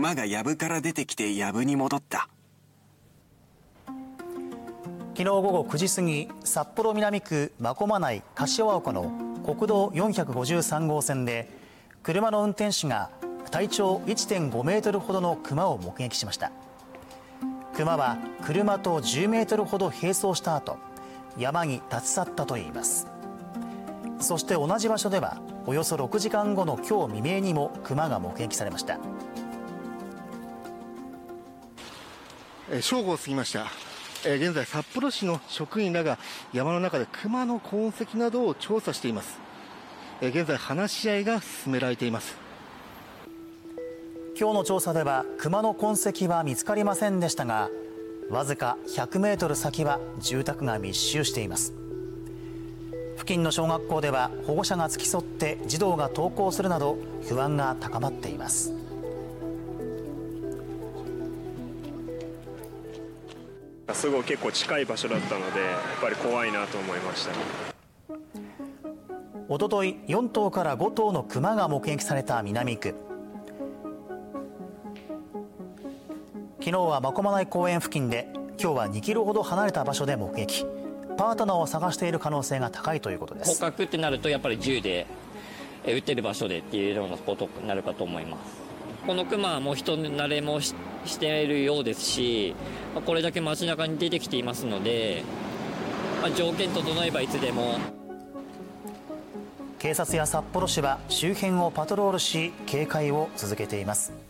熊が藪から出てきて藪に戻った。昨日午後9時過ぎ札幌南区真駒内柏岡の国道453号線で車の運転手が体長1.5メートルほどの熊を目撃しました。熊は車と10メートルほど並走した後山に立ち去ったといいます。そして同じ場所ではおよそ6時間後の今日未明にも熊が目撃されました。正午を過ぎました。現在札幌市の職員らが山の中で熊の痕跡などを調査しています。現在話し合いが進められています。今日の調査では熊の痕跡は見つかりませんでしたがわずか100メートル先は住宅が密集しています。付近の小学校では保護者が付き添って児童が登校するなど不安が高まっています。すごい結構近い場所だったのでやっぱり怖いなと思いましたおととい4頭から5頭のクマが目撃された南区。昨日は真駒内公園付近で今日は2キロほど離れた場所で目撃。パートナーを探している可能性が高いということです。捕獲ってなるとやっぱり銃で撃ってる場所でっていうようなことになるかと思いますこのクマはもう人慣れもしているようですしこれだけ街中に出てきていますので、まあ、条件整えばいつでも。警察や札幌市は周辺をパトロールし警戒を続けています。